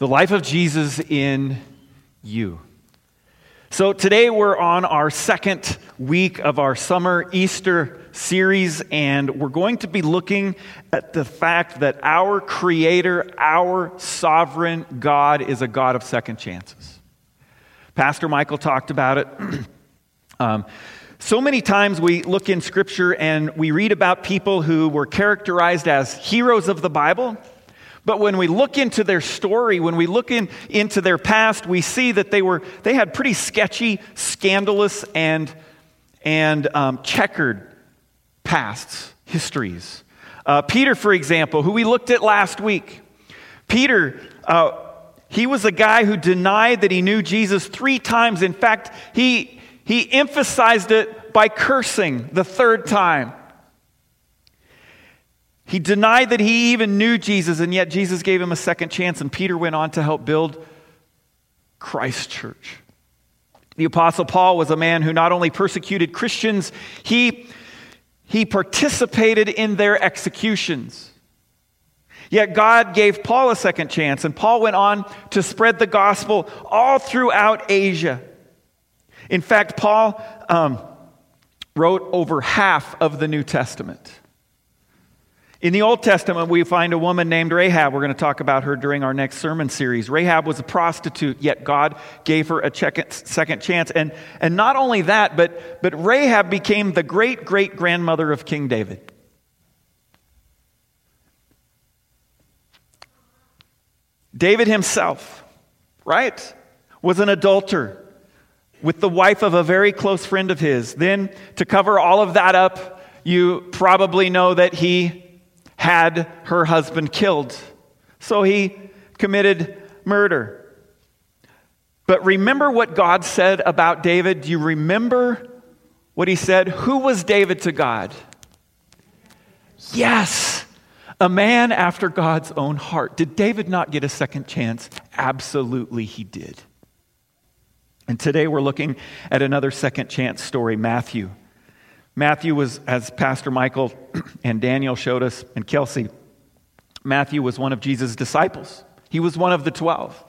the life of Jesus in you. So today we're on our second week of our summer Easter series, and we're going to be looking at the fact that our Creator, our sovereign God, is a God of second chances. Pastor Michael talked about it. um, so many times we look in Scripture and we read about people who were characterized as heroes of the Bible. But when we look into their story, when we look in, into their past, we see that they, were, they had pretty sketchy, scandalous, and, and um, checkered pasts, histories. Uh, Peter, for example, who we looked at last week. Peter, uh, he was a guy who denied that he knew Jesus three times. In fact, he, he emphasized it by cursing the third time. He denied that he even knew Jesus, and yet Jesus gave him a second chance, and Peter went on to help build Christ Church. The Apostle Paul was a man who not only persecuted Christians, he, he participated in their executions. Yet God gave Paul a second chance, and Paul went on to spread the gospel all throughout Asia. In fact, Paul um, wrote over half of the New Testament. In the Old Testament, we find a woman named Rahab. We're going to talk about her during our next sermon series. Rahab was a prostitute, yet God gave her a second chance. And, and not only that, but, but Rahab became the great great grandmother of King David. David himself, right, was an adulterer with the wife of a very close friend of his. Then, to cover all of that up, you probably know that he had her husband killed. So he committed murder. But remember what God said about David? Do you remember what he said? Who was David to God? Yes, a man after God's own heart. Did David not get a second chance? Absolutely, he did. And today we're looking at another second chance story, Matthew. Matthew was, as Pastor Michael and Daniel showed us, and Kelsey, Matthew was one of Jesus' disciples. He was one of the twelve.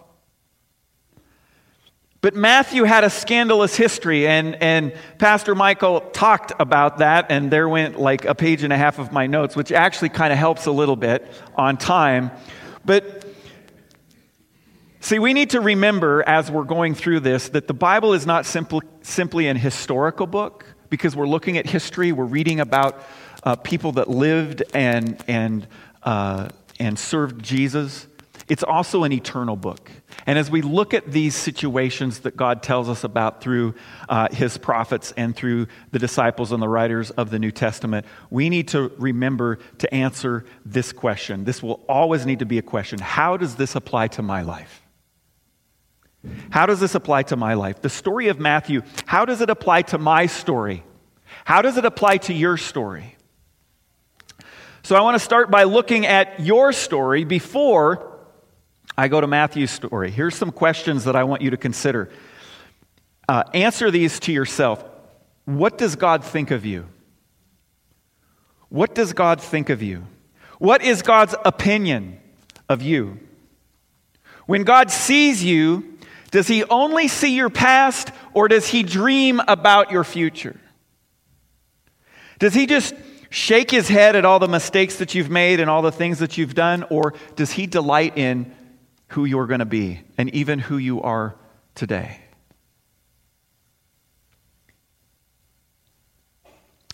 But Matthew had a scandalous history, and, and Pastor Michael talked about that, and there went like a page and a half of my notes, which actually kind of helps a little bit on time. But see, we need to remember as we're going through this that the Bible is not simply, simply an historical book because we're looking at history, we're reading about uh, people that lived and, and, uh, and served Jesus. It's also an eternal book. And as we look at these situations that God tells us about through uh, his prophets and through the disciples and the writers of the New Testament, we need to remember to answer this question. This will always need to be a question How does this apply to my life? How does this apply to my life? The story of Matthew, how does it apply to my story? How does it apply to your story? So I want to start by looking at your story before I go to Matthew's story. Here's some questions that I want you to consider. Uh, answer these to yourself. What does God think of you? What does God think of you? What is God's opinion of you? When God sees you, does he only see your past or does he dream about your future? Does he just shake his head at all the mistakes that you've made and all the things that you've done or does he delight in who you're going to be and even who you are today?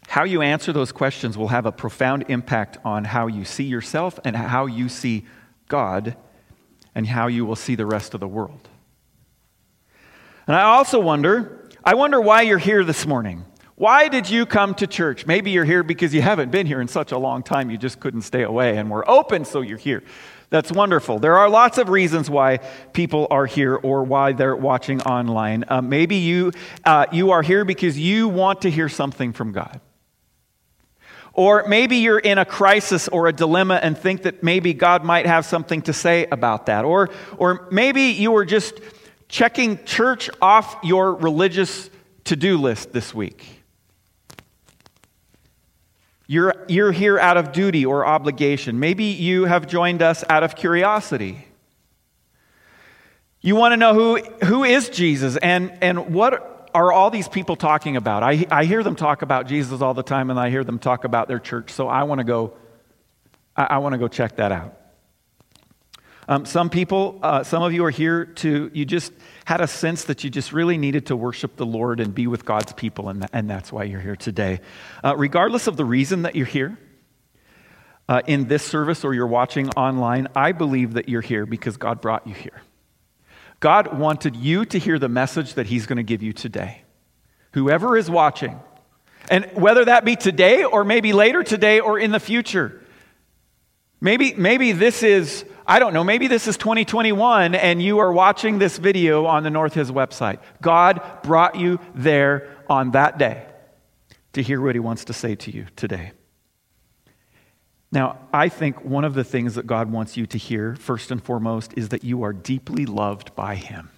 How you answer those questions will have a profound impact on how you see yourself and how you see God and how you will see the rest of the world. And I also wonder, I wonder why you're here this morning. Why did you come to church? Maybe you're here because you haven't been here in such a long time, you just couldn't stay away, and we're open, so you're here. That's wonderful. There are lots of reasons why people are here or why they're watching online. Uh, maybe you, uh, you are here because you want to hear something from God. Or maybe you're in a crisis or a dilemma and think that maybe God might have something to say about that. Or, or maybe you are just checking church off your religious to do list this week. You're, you're here out of duty or obligation. Maybe you have joined us out of curiosity. You want to know who, who is Jesus and, and what are all these people talking about? I, I hear them talk about Jesus all the time and I hear them talk about their church, so I want to go, I, I want to go check that out. Um, some people, uh, some of you are here to, you just had a sense that you just really needed to worship the Lord and be with God's people, and, and that's why you're here today. Uh, regardless of the reason that you're here uh, in this service or you're watching online, I believe that you're here because God brought you here. God wanted you to hear the message that He's going to give you today. Whoever is watching, and whether that be today or maybe later today or in the future, maybe, maybe this is I don't know, maybe this is 2021 and you are watching this video on the North His website. God brought you there on that day to hear what He wants to say to you today. Now, I think one of the things that God wants you to hear, first and foremost, is that you are deeply loved by Him.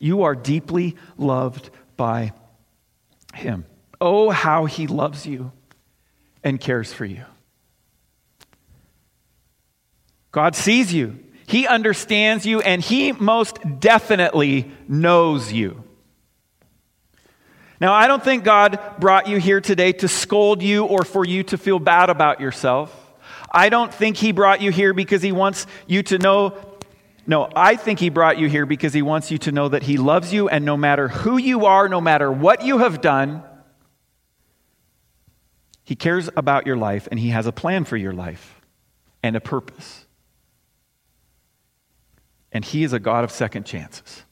You are deeply loved by Him. Oh, how He loves you and cares for you. God sees you, He understands you, and He most definitely knows you. Now, I don't think God brought you here today to scold you or for you to feel bad about yourself. I don't think He brought you here because He wants you to know. No, I think He brought you here because He wants you to know that He loves you, and no matter who you are, no matter what you have done, He cares about your life and He has a plan for your life and a purpose and He is a God of second chances.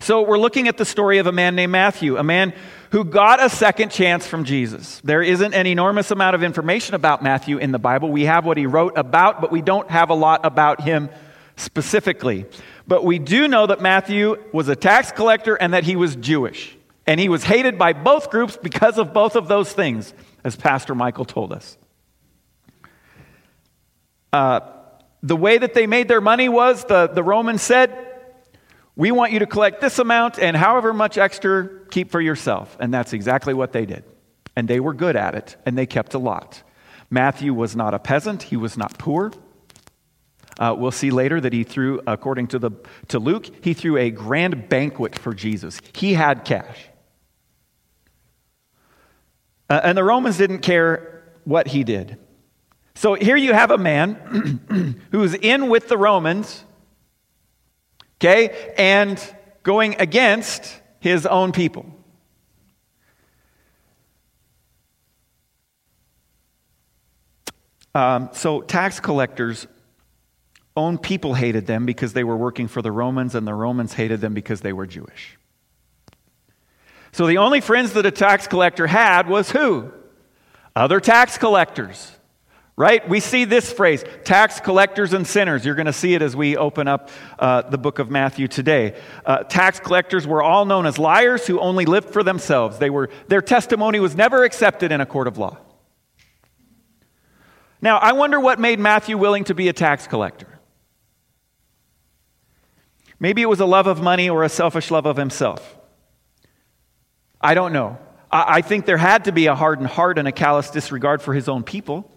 So, we're looking at the story of a man named Matthew, a man who got a second chance from Jesus. There isn't an enormous amount of information about Matthew in the Bible. We have what he wrote about, but we don't have a lot about him specifically. But we do know that Matthew was a tax collector and that he was Jewish. And he was hated by both groups because of both of those things, as Pastor Michael told us. Uh, the way that they made their money was the, the Romans said, We want you to collect this amount and however much extra, keep for yourself. And that's exactly what they did. And they were good at it, and they kept a lot. Matthew was not a peasant, he was not poor. Uh, we'll see later that he threw, according to, the, to Luke, he threw a grand banquet for Jesus. He had cash. Uh, and the Romans didn't care what he did. So here you have a man who's in with the Romans, okay, and going against his own people. Um, so tax collectors' own people hated them because they were working for the Romans, and the Romans hated them because they were Jewish. So the only friends that a tax collector had was who? Other tax collectors right? We see this phrase, tax collectors and sinners. You're going to see it as we open up uh, the book of Matthew today. Uh, tax collectors were all known as liars who only lived for themselves. They were, their testimony was never accepted in a court of law. Now, I wonder what made Matthew willing to be a tax collector. Maybe it was a love of money or a selfish love of himself. I don't know. I, I think there had to be a hardened heart and a callous disregard for his own people.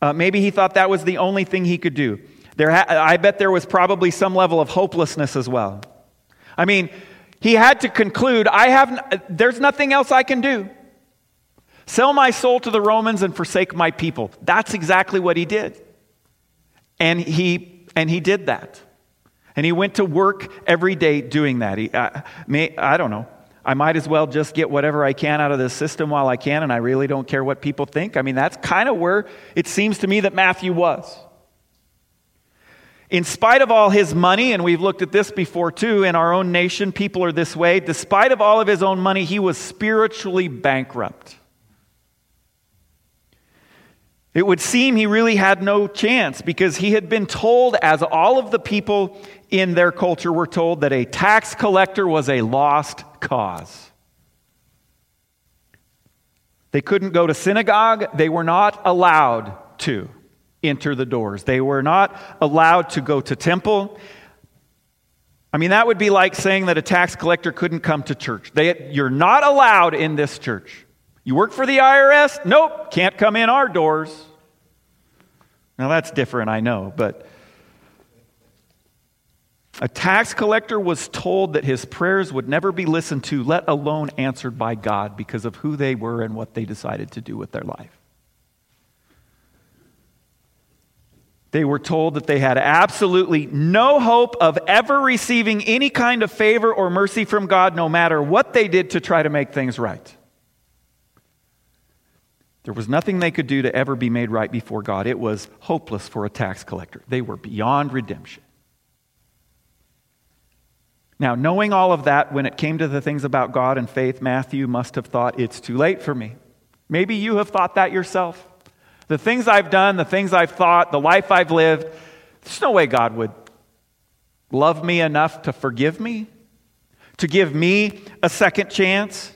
Uh, maybe he thought that was the only thing he could do. There ha- I bet there was probably some level of hopelessness as well. I mean, he had to conclude, I have, n- there's nothing else I can do. Sell my soul to the Romans and forsake my people. That's exactly what he did. And he, and he did that. And he went to work every day doing that. He, uh, may, I don't know. I might as well just get whatever I can out of this system while I can, and I really don't care what people think. I mean, that's kind of where it seems to me that Matthew was. In spite of all his money, and we've looked at this before too, in our own nation, people are this way. Despite of all of his own money, he was spiritually bankrupt. It would seem he really had no chance because he had been told, as all of the people in their culture were told, that a tax collector was a lost cause. They couldn't go to synagogue, they were not allowed to enter the doors, they were not allowed to go to temple. I mean, that would be like saying that a tax collector couldn't come to church. They, you're not allowed in this church. You work for the IRS? Nope, can't come in our doors. Now that's different, I know, but A tax collector was told that his prayers would never be listened to, let alone answered by God, because of who they were and what they decided to do with their life. They were told that they had absolutely no hope of ever receiving any kind of favor or mercy from God, no matter what they did to try to make things right. There was nothing they could do to ever be made right before God. It was hopeless for a tax collector. They were beyond redemption. Now, knowing all of that, when it came to the things about God and faith, Matthew must have thought, it's too late for me. Maybe you have thought that yourself. The things I've done, the things I've thought, the life I've lived, there's no way God would love me enough to forgive me, to give me a second chance.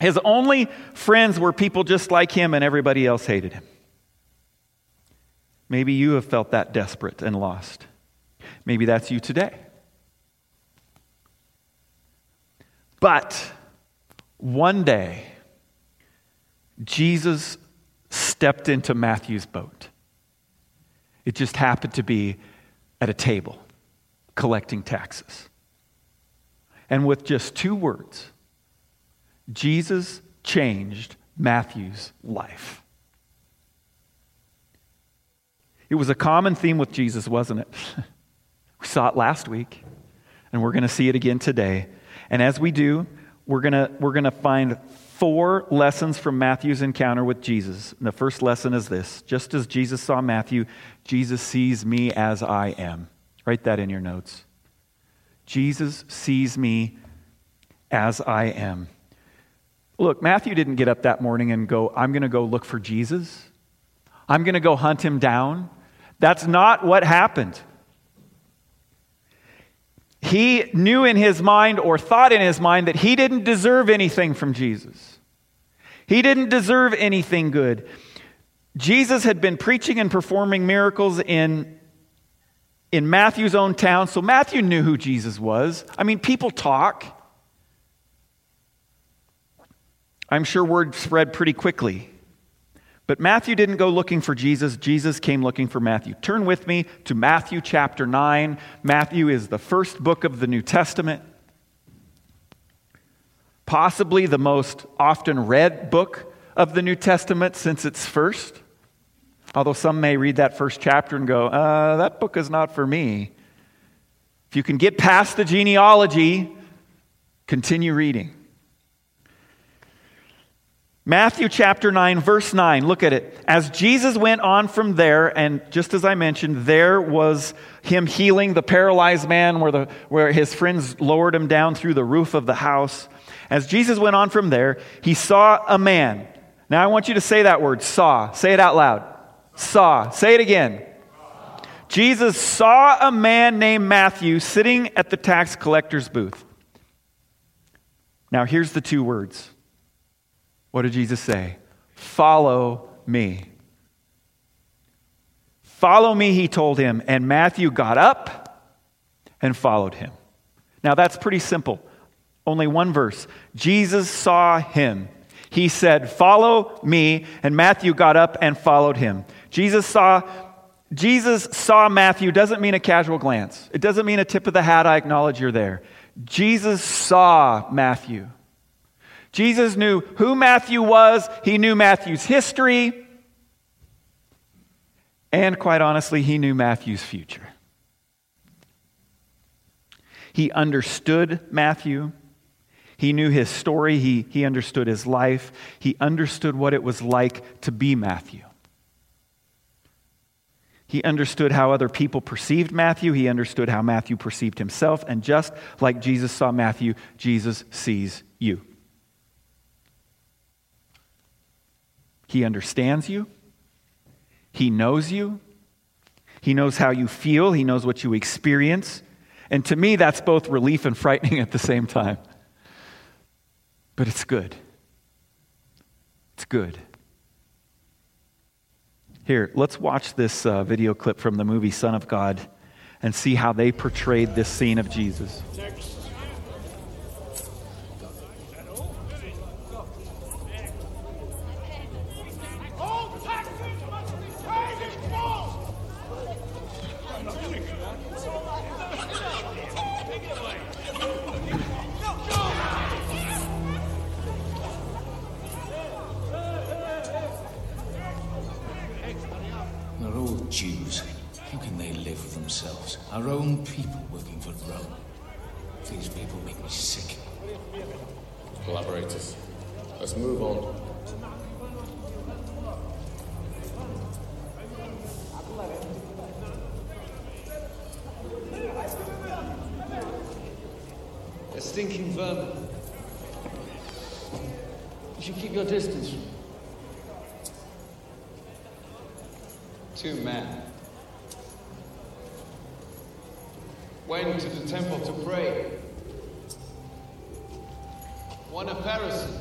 His only friends were people just like him, and everybody else hated him. Maybe you have felt that desperate and lost. Maybe that's you today. But one day, Jesus stepped into Matthew's boat. It just happened to be at a table collecting taxes. And with just two words, Jesus changed Matthew's life. It was a common theme with Jesus, wasn't it? we saw it last week, and we're going to see it again today. And as we do, we're going to, we're to find four lessons from Matthew's encounter with Jesus. And the first lesson is this just as Jesus saw Matthew, Jesus sees me as I am. Write that in your notes. Jesus sees me as I am. Look, Matthew didn't get up that morning and go, I'm going to go look for Jesus. I'm going to go hunt him down. That's not what happened. He knew in his mind or thought in his mind that he didn't deserve anything from Jesus. He didn't deserve anything good. Jesus had been preaching and performing miracles in, in Matthew's own town, so Matthew knew who Jesus was. I mean, people talk. I'm sure word spread pretty quickly. But Matthew didn't go looking for Jesus, Jesus came looking for Matthew. Turn with me to Matthew chapter 9. Matthew is the first book of the New Testament, possibly the most often read book of the New Testament since its first. Although some may read that first chapter and go, uh, that book is not for me. If you can get past the genealogy, continue reading. Matthew chapter 9, verse 9, look at it. As Jesus went on from there, and just as I mentioned, there was him healing the paralyzed man where, the, where his friends lowered him down through the roof of the house. As Jesus went on from there, he saw a man. Now I want you to say that word, saw. Say it out loud. Saw. Say it again. Jesus saw a man named Matthew sitting at the tax collector's booth. Now here's the two words what did Jesus say? Follow me. Follow me, he told him. And Matthew got up and followed him. Now that's pretty simple. Only one verse. Jesus saw him. He said, Follow me. And Matthew got up and followed him. Jesus saw. Jesus saw Matthew doesn't mean a casual glance. It doesn't mean a tip of the hat, I acknowledge you're there. Jesus saw Matthew. Jesus knew who Matthew was, he knew Matthew's history, and quite honestly, he knew Matthew's future. He understood Matthew. He knew his story. He, he understood his life. He understood what it was like to be Matthew. He understood how other people perceived Matthew. He understood how Matthew perceived himself. And just like Jesus saw Matthew, Jesus sees you. He understands you, He knows you, He knows how you feel, He knows what you experience. And to me, that's both relief and frightening at the same time. But it's good. It's good. Here, let's watch this uh, video clip from the movie Son of God and see how they portrayed this scene of Jesus. Jews, A stinking vermin. You should keep your distance. Two men went to the temple to pray. One a Pharisee,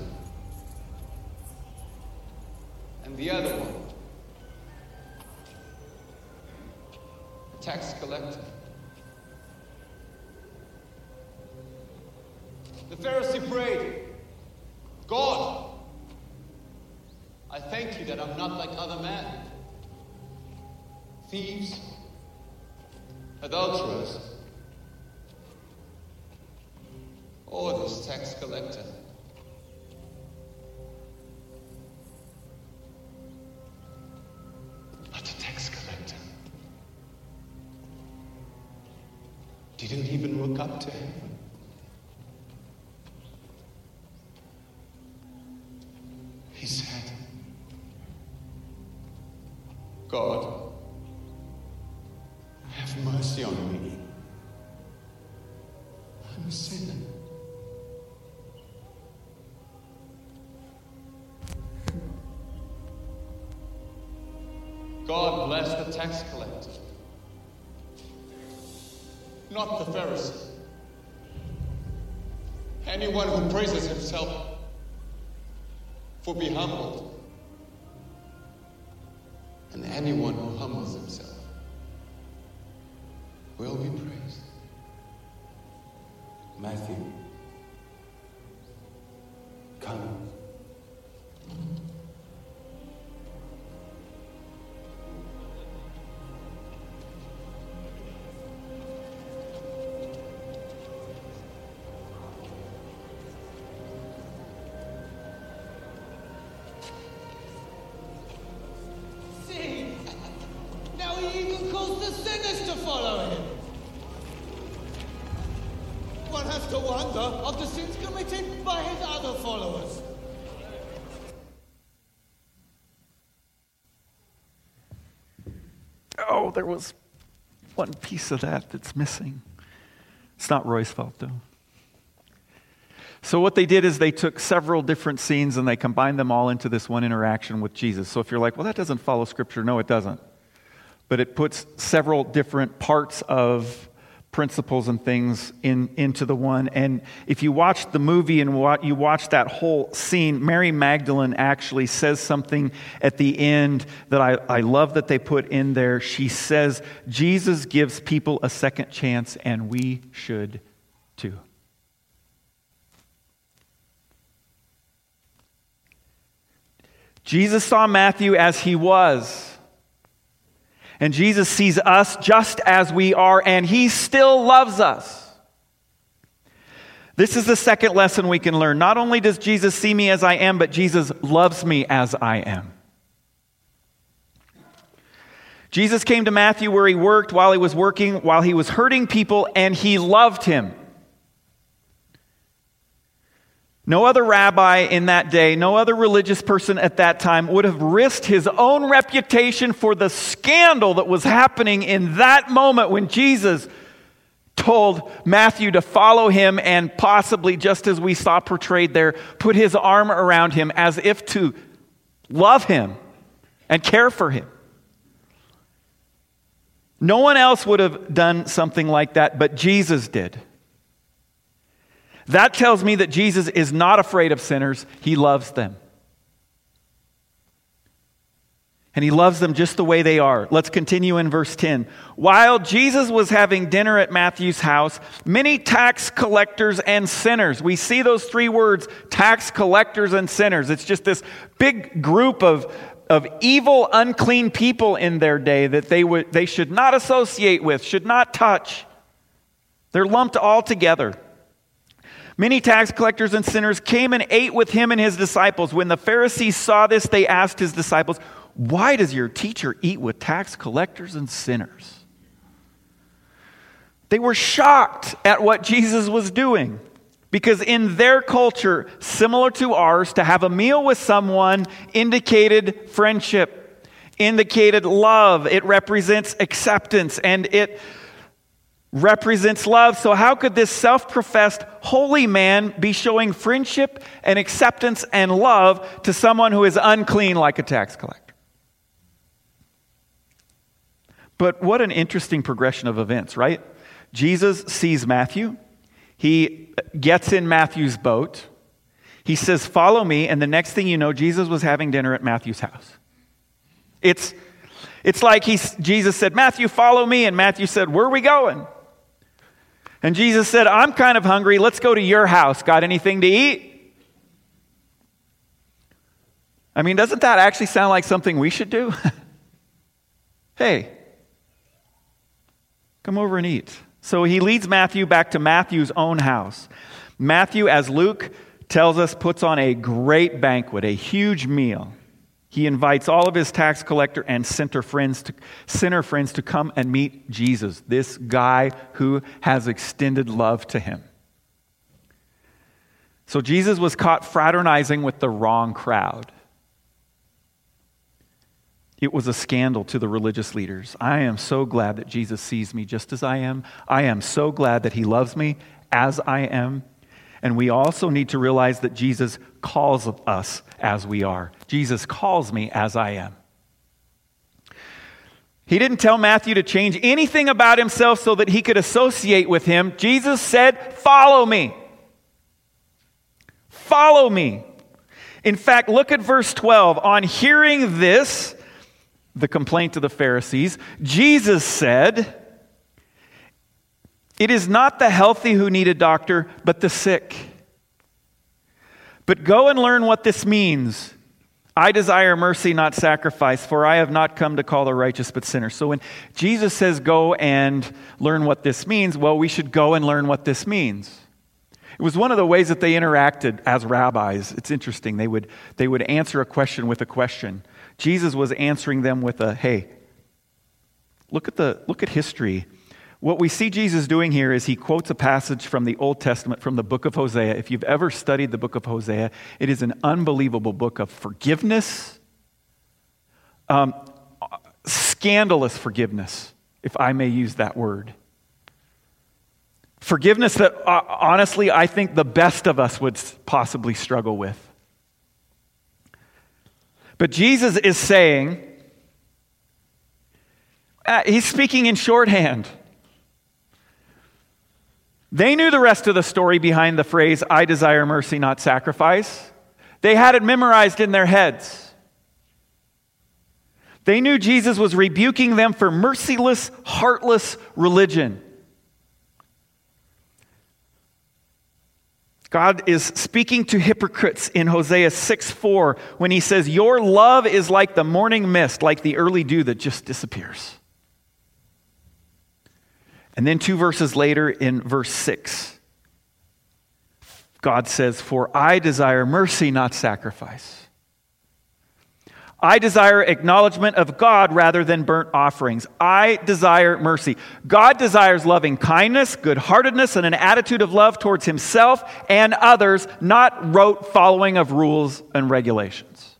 God bless the tax collector, not the Pharisee. Anyone who praises himself will be humbled, was one piece of that that's missing. It's not Roy's fault, though. So, what they did is they took several different scenes and they combined them all into this one interaction with Jesus. So, if you're like, well, that doesn't follow Scripture, no, it doesn't. But it puts several different parts of principles and things in, into the one. And if you watch the movie and what you watch that whole scene, Mary Magdalene actually says something at the end that I, I love that they put in there. She says, Jesus gives people a second chance, and we should too. Jesus saw Matthew as he was. And Jesus sees us just as we are, and he still loves us. This is the second lesson we can learn. Not only does Jesus see me as I am, but Jesus loves me as I am. Jesus came to Matthew where he worked while he was working, while he was hurting people, and he loved him. No other rabbi in that day, no other religious person at that time would have risked his own reputation for the scandal that was happening in that moment when Jesus told Matthew to follow him and possibly, just as we saw portrayed there, put his arm around him as if to love him and care for him. No one else would have done something like that, but Jesus did. That tells me that Jesus is not afraid of sinners, he loves them. And he loves them just the way they are. Let's continue in verse 10. While Jesus was having dinner at Matthew's house, many tax collectors and sinners, we see those three words, tax collectors and sinners. It's just this big group of, of evil, unclean people in their day that they, would, they should not associate with, should not touch. They're lumped all together. Many tax collectors and sinners came and ate with him and his disciples. When the Pharisees saw this, they asked his disciples, Why does your teacher eat with tax collectors and sinners? They were shocked at what Jesus was doing. Because in their culture, similar to ours, to have a meal with someone indicated friendship, indicated love. It represents acceptance and it represents love. So, how could this self professed holy man be showing friendship and acceptance and love to someone who is unclean like a tax collector? But what an interesting progression of events, right? Jesus sees Matthew. He gets in Matthew's boat. He says, Follow me. And the next thing you know, Jesus was having dinner at Matthew's house. It's, it's like he, Jesus said, Matthew, follow me. And Matthew said, Where are we going? And Jesus said, I'm kind of hungry. Let's go to your house. Got anything to eat? I mean, doesn't that actually sound like something we should do? hey, come over and eat. So he leads Matthew back to Matthew's own house. Matthew, as Luke tells us, puts on a great banquet, a huge meal. He invites all of his tax collector and sinner friends to, sinner friends to come and meet Jesus, this guy who has extended love to him. So Jesus was caught fraternizing with the wrong crowd. It was a scandal to the religious leaders. I am so glad that Jesus sees me just as I am. I am so glad that he loves me as I am. And we also need to realize that Jesus calls us as we are. Jesus calls me as I am. He didn't tell Matthew to change anything about himself so that he could associate with him. Jesus said, Follow me. Follow me. In fact, look at verse 12. On hearing this, the complaint of the Pharisees, Jesus said, It is not the healthy who need a doctor, but the sick. But go and learn what this means. I desire mercy, not sacrifice, for I have not come to call the righteous, but sinners. So when Jesus says go and learn what this means, well, we should go and learn what this means. It was one of the ways that they interacted as rabbis. It's interesting. They would, they would answer a question with a question. Jesus was answering them with a, hey, look at, the, look at history. What we see Jesus doing here is he quotes a passage from the Old Testament, from the book of Hosea. If you've ever studied the book of Hosea, it is an unbelievable book of forgiveness, um, scandalous forgiveness, if I may use that word. Forgiveness that, uh, honestly, I think the best of us would possibly struggle with. But Jesus is saying, uh, he's speaking in shorthand. They knew the rest of the story behind the phrase, I desire mercy, not sacrifice. They had it memorized in their heads. They knew Jesus was rebuking them for merciless, heartless religion. God is speaking to hypocrites in Hosea 6 4 when he says, Your love is like the morning mist, like the early dew that just disappears. And then two verses later in verse 6, God says, For I desire mercy, not sacrifice. I desire acknowledgement of God rather than burnt offerings. I desire mercy. God desires loving kindness, good heartedness, and an attitude of love towards himself and others, not rote following of rules and regulations.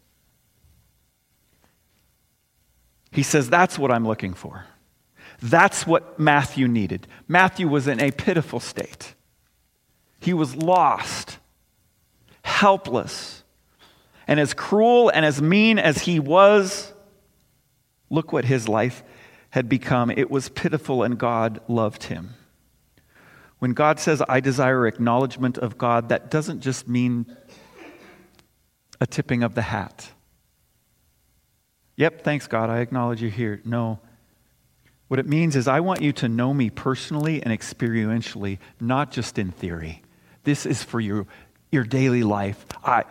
He says, That's what I'm looking for. That's what Matthew needed. Matthew was in a pitiful state, he was lost, helpless and as cruel and as mean as he was, look what his life had become. It was pitiful, and God loved him. When God says, I desire acknowledgement of God, that doesn't just mean a tipping of the hat. Yep, thanks, God, I acknowledge you here. No. What it means is, I want you to know me personally and experientially, not just in theory. This is for your, your daily life. I,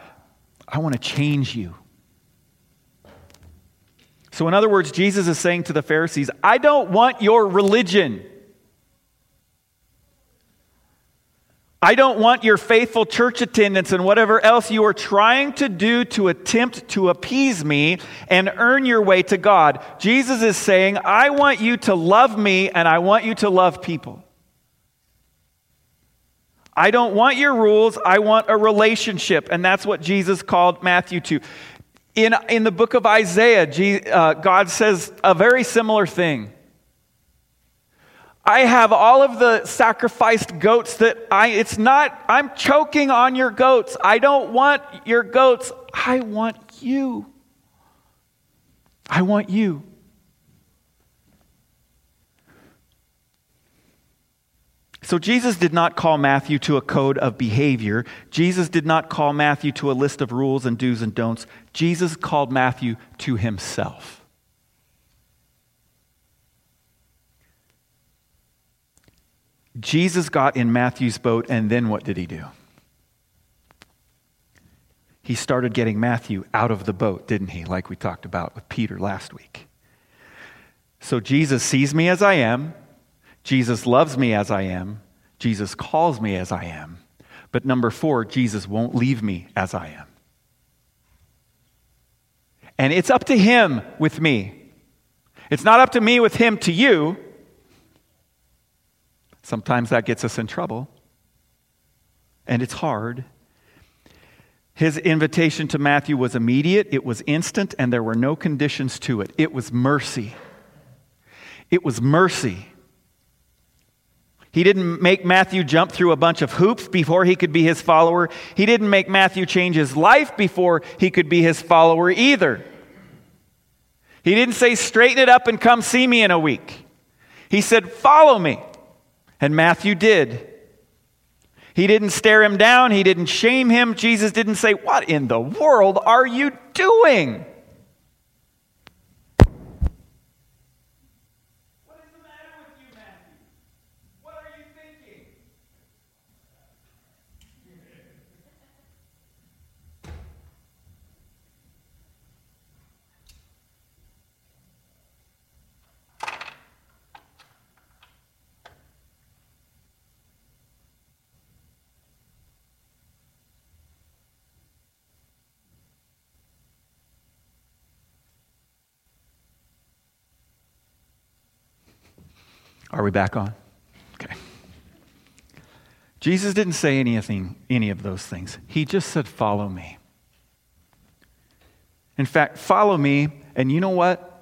I want to change you. So, in other words, Jesus is saying to the Pharisees, I don't want your religion. I don't want your faithful church attendance and whatever else you are trying to do to attempt to appease me and earn your way to God. Jesus is saying, I want you to love me and I want you to love people. I don't want your rules, I want a relationship. And that's what Jesus called Matthew to. In, in the book of Isaiah, uh, God says a very similar thing. I have all of the sacrificed goats that I, it's not, I'm choking on your goats. I don't want your goats. I want you. I want you. So Jesus did not call Matthew to a code of behavior. Jesus did not call Matthew to a list of rules and do's and don'ts. Jesus called Matthew to himself. Jesus got in Matthew's boat, and then what did he do? He started getting Matthew out of the boat, didn't he? Like we talked about with Peter last week. So Jesus sees me as I am. Jesus loves me as I am. Jesus calls me as I am. But number four, Jesus won't leave me as I am. And it's up to him with me. It's not up to me with him to you. Sometimes that gets us in trouble. And it's hard. His invitation to Matthew was immediate, it was instant, and there were no conditions to it. It was mercy. It was mercy. He didn't make Matthew jump through a bunch of hoops before he could be his follower. He didn't make Matthew change his life before he could be his follower either. He didn't say, straighten it up and come see me in a week. He said, follow me. And Matthew did. He didn't stare him down, he didn't shame him. Jesus didn't say, What in the world are you doing? Are we back on? Okay. Jesus didn't say anything, any of those things. He just said, Follow me. In fact, follow me, and you know what?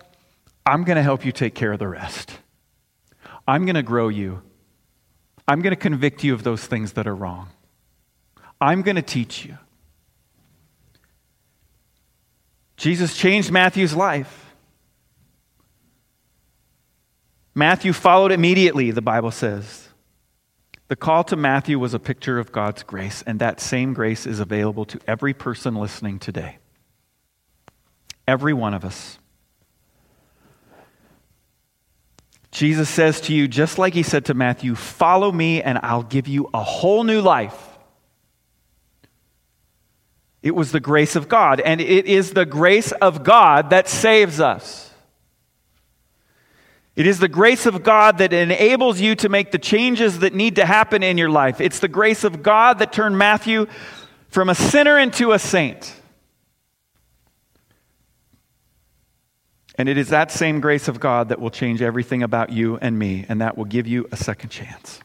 I'm going to help you take care of the rest. I'm going to grow you. I'm going to convict you of those things that are wrong. I'm going to teach you. Jesus changed Matthew's life. Matthew followed immediately, the Bible says. The call to Matthew was a picture of God's grace, and that same grace is available to every person listening today. Every one of us. Jesus says to you, just like he said to Matthew, follow me and I'll give you a whole new life. It was the grace of God, and it is the grace of God that saves us. It is the grace of God that enables you to make the changes that need to happen in your life. It's the grace of God that turned Matthew from a sinner into a saint. And it is that same grace of God that will change everything about you and me, and that will give you a second chance.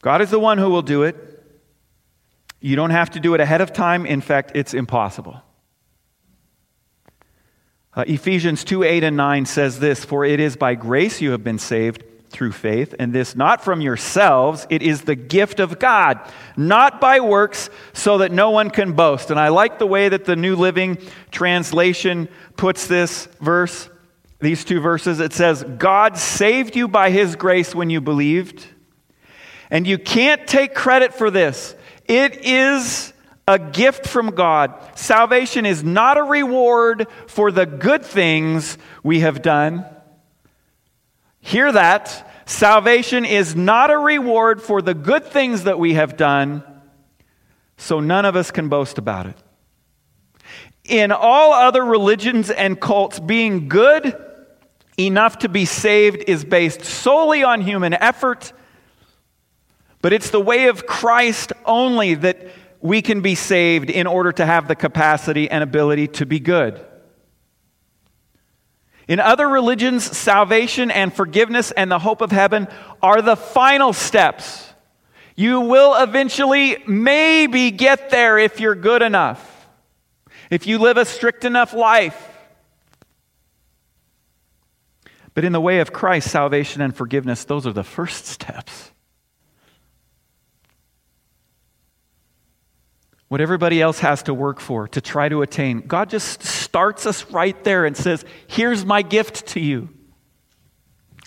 God is the one who will do it. You don't have to do it ahead of time. In fact, it's impossible. Uh, Ephesians 2 8 and 9 says this For it is by grace you have been saved through faith, and this not from yourselves, it is the gift of God, not by works, so that no one can boast. And I like the way that the New Living Translation puts this verse, these two verses. It says, God saved you by his grace when you believed, and you can't take credit for this. It is a gift from God. Salvation is not a reward for the good things we have done. Hear that. Salvation is not a reward for the good things that we have done, so none of us can boast about it. In all other religions and cults, being good enough to be saved is based solely on human effort But it's the way of Christ only that we can be saved in order to have the capacity and ability to be good. In other religions, salvation and forgiveness and the hope of heaven are the final steps. You will eventually maybe get there if you're good enough, if you live a strict enough life. But in the way of Christ, salvation and forgiveness, those are the first steps. What everybody else has to work for, to try to attain, God just starts us right there and says, Here's my gift to you.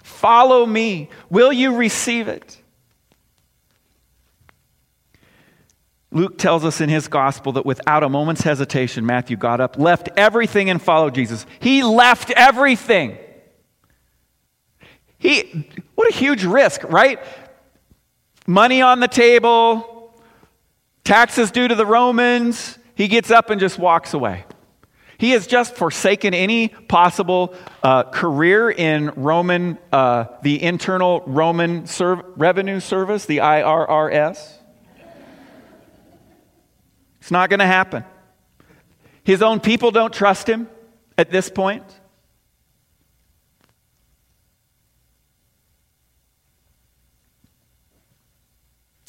Follow me. Will you receive it? Luke tells us in his gospel that without a moment's hesitation, Matthew got up, left everything, and followed Jesus. He left everything. He, what a huge risk, right? Money on the table, taxes due to the Romans. He gets up and just walks away. He has just forsaken any possible uh, career in Roman, uh, the Internal Roman Serv- Revenue Service, the IRRS. It's not going to happen. His own people don't trust him at this point.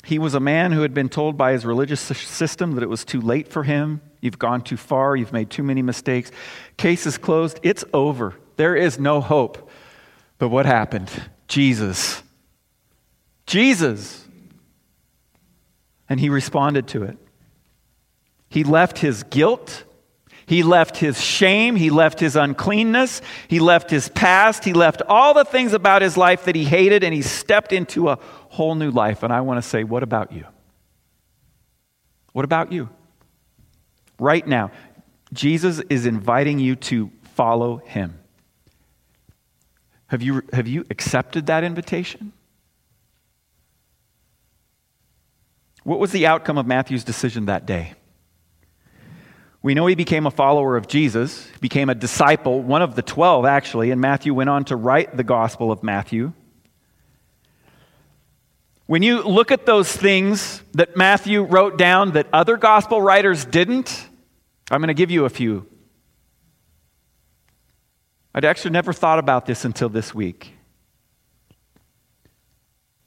He was a man who had been told by his religious system that it was too late for him. You've gone too far. You've made too many mistakes. Case is closed. It's over. There is no hope. But what happened? Jesus. Jesus. And he responded to it. He left his guilt. He left his shame. He left his uncleanness. He left his past. He left all the things about his life that he hated, and he stepped into a whole new life. And I want to say, what about you? What about you? Right now, Jesus is inviting you to follow him. Have you, have you accepted that invitation? What was the outcome of Matthew's decision that day? We know he became a follower of Jesus, became a disciple, one of the 12 actually, and Matthew went on to write the Gospel of Matthew. When you look at those things that Matthew wrote down that other gospel writers didn't, I'm going to give you a few. I'd actually never thought about this until this week.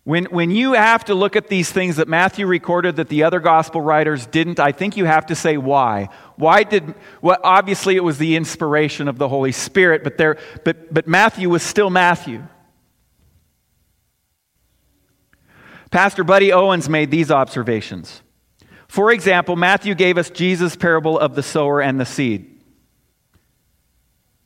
When, when you have to look at these things that Matthew recorded that the other gospel writers didn't, I think you have to say why. Why did, well, obviously it was the inspiration of the Holy Spirit, but, there, but, but Matthew was still Matthew. Pastor Buddy Owens made these observations. For example, Matthew gave us Jesus' parable of the sower and the seed.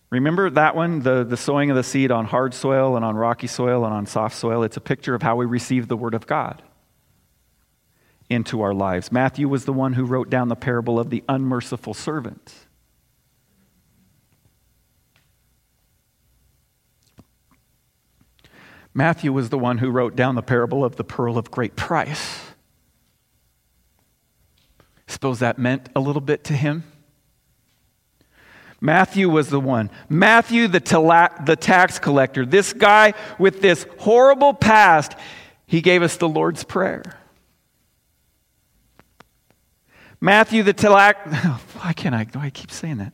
Remember that one, the, the sowing of the seed on hard soil and on rocky soil and on soft soil? It's a picture of how we receive the Word of God into our lives. Matthew was the one who wrote down the parable of the unmerciful servant. Matthew was the one who wrote down the parable of the pearl of great price. Suppose that meant a little bit to him. Matthew was the one. Matthew, the, tala- the tax collector, this guy with this horrible past, he gave us the Lord's Prayer. Matthew, the tax. Why can't I? Why I keep saying that?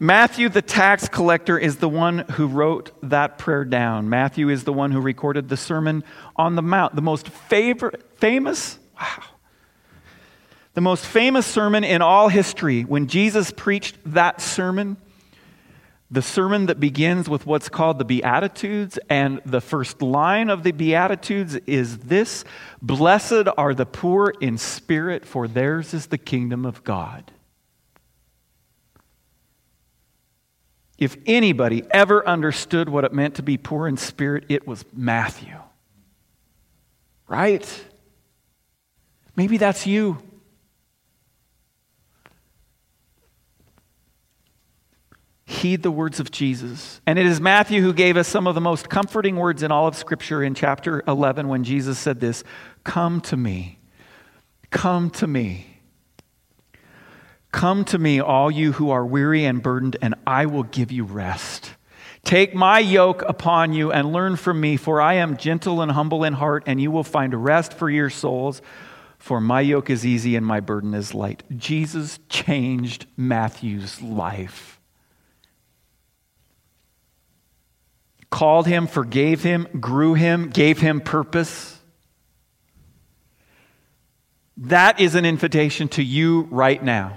Matthew, the tax collector, is the one who wrote that prayer down. Matthew is the one who recorded the Sermon on the Mount, the most famous, wow, the most famous sermon in all history. When Jesus preached that sermon, the sermon that begins with what's called the Beatitudes, and the first line of the Beatitudes is this Blessed are the poor in spirit, for theirs is the kingdom of God. If anybody ever understood what it meant to be poor in spirit, it was Matthew. Right? Maybe that's you. Heed the words of Jesus. And it is Matthew who gave us some of the most comforting words in all of Scripture in chapter 11 when Jesus said this Come to me. Come to me. Come to me, all you who are weary and burdened, and I will give you rest. Take my yoke upon you and learn from me, for I am gentle and humble in heart, and you will find rest for your souls. For my yoke is easy and my burden is light. Jesus changed Matthew's life. Called him, forgave him, grew him, gave him purpose. That is an invitation to you right now,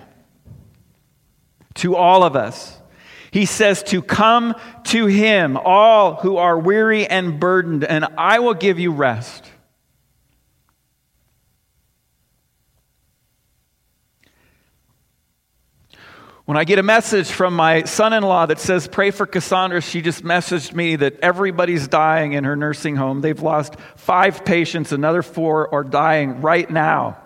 to all of us. He says to come to him, all who are weary and burdened, and I will give you rest. When I get a message from my son in law that says, Pray for Cassandra, she just messaged me that everybody's dying in her nursing home. They've lost five patients, another four are dying right now.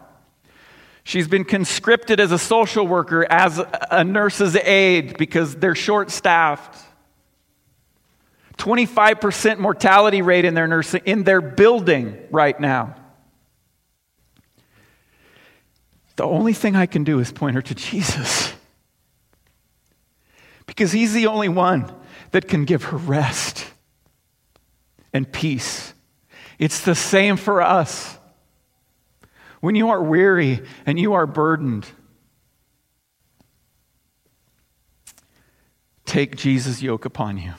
She's been conscripted as a social worker, as a nurse's aide, because they're short staffed. 25% mortality rate in their nursing in their building right now. The only thing I can do is point her to Jesus. Because he's the only one that can give her rest and peace. It's the same for us. When you are weary and you are burdened, take Jesus' yoke upon you.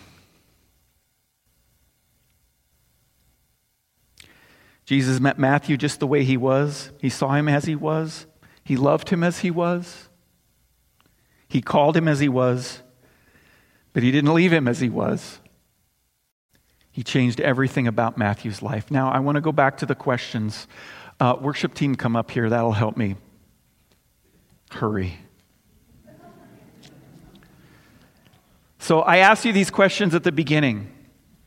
Jesus met Matthew just the way he was. He saw him as he was. He loved him as he was. He called him as he was. But he didn't leave him as he was. He changed everything about Matthew's life. Now, I want to go back to the questions uh, worship team, come up here. That'll help me. Hurry. So I asked you these questions at the beginning.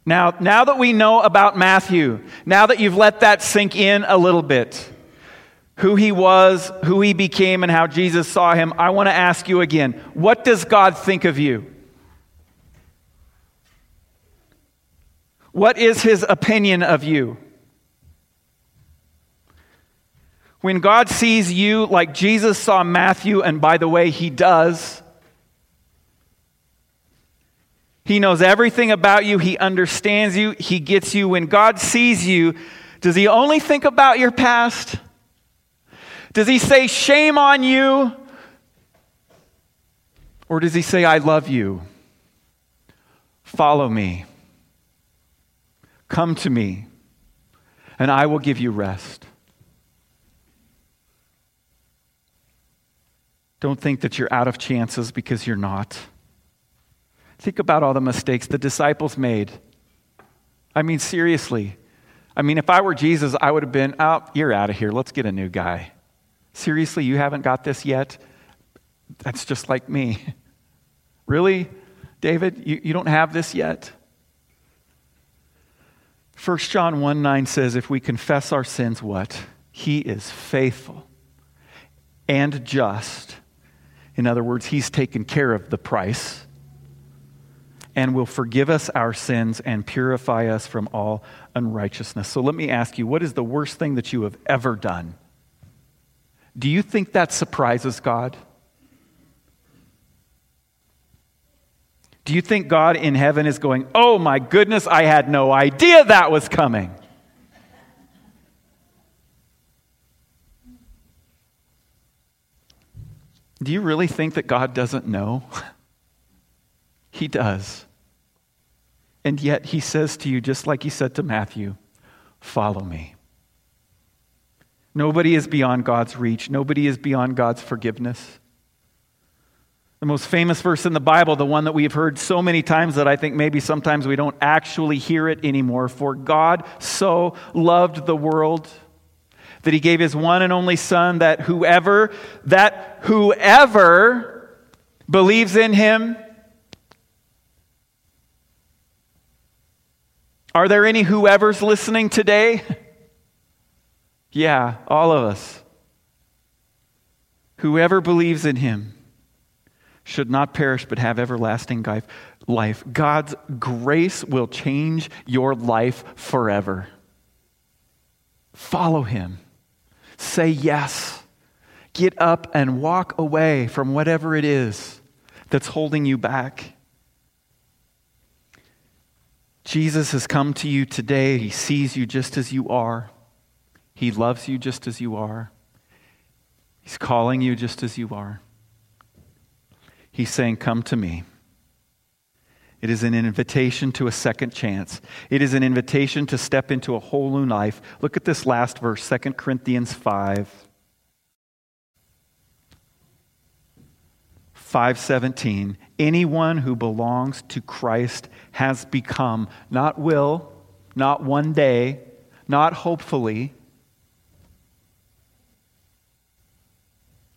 Now, now that we know about Matthew, now that you've let that sink in a little bit, who he was, who he became, and how Jesus saw him, I want to ask you again what does God think of you? What is his opinion of you? When God sees you like Jesus saw Matthew, and by the way, he does, he knows everything about you, he understands you, he gets you. When God sees you, does he only think about your past? Does he say, Shame on you? Or does he say, I love you? Follow me. Come to me, and I will give you rest. Don't think that you're out of chances because you're not. Think about all the mistakes the disciples made. I mean, seriously. I mean, if I were Jesus, I would have been, oh, you're out of here. Let's get a new guy. Seriously, you haven't got this yet? That's just like me. really? David, you, you don't have this yet? 1 John 1 9 says, if we confess our sins, what? He is faithful and just in other words, He's taken care of the price and will forgive us our sins and purify us from all unrighteousness. So let me ask you what is the worst thing that you have ever done? Do you think that surprises God? Do you think God in heaven is going, Oh my goodness, I had no idea that was coming? Do you really think that God doesn't know? he does. And yet he says to you, just like he said to Matthew, follow me. Nobody is beyond God's reach, nobody is beyond God's forgiveness. The most famous verse in the Bible, the one that we've heard so many times that I think maybe sometimes we don't actually hear it anymore. For God so loved the world that he gave his one and only son that whoever that whoever believes in him Are there any whoever's listening today? yeah, all of us. Whoever believes in him should not perish but have everlasting life. God's grace will change your life forever. Follow him. Say yes. Get up and walk away from whatever it is that's holding you back. Jesus has come to you today. He sees you just as you are. He loves you just as you are. He's calling you just as you are. He's saying, Come to me. It is an invitation to a second chance. It is an invitation to step into a whole new life. Look at this last verse, 2 Corinthians 5. 5:17 Anyone who belongs to Christ has become not will, not one day, not hopefully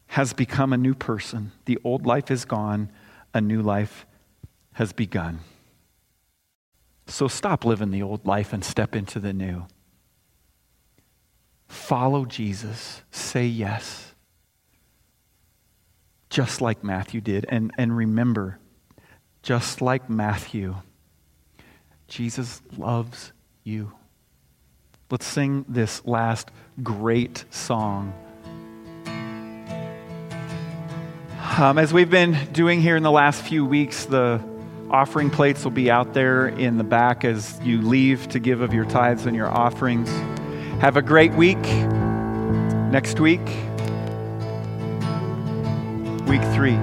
has become a new person. The old life is gone, a new life has begun. So stop living the old life and step into the new. Follow Jesus. Say yes just like Matthew did. And, and remember, just like Matthew, Jesus loves you. Let's sing this last great song. Um, as we've been doing here in the last few weeks, the offering plates will be out there in the back as you leave to give of your tithes and your offerings. Have a great week. Next week, week three.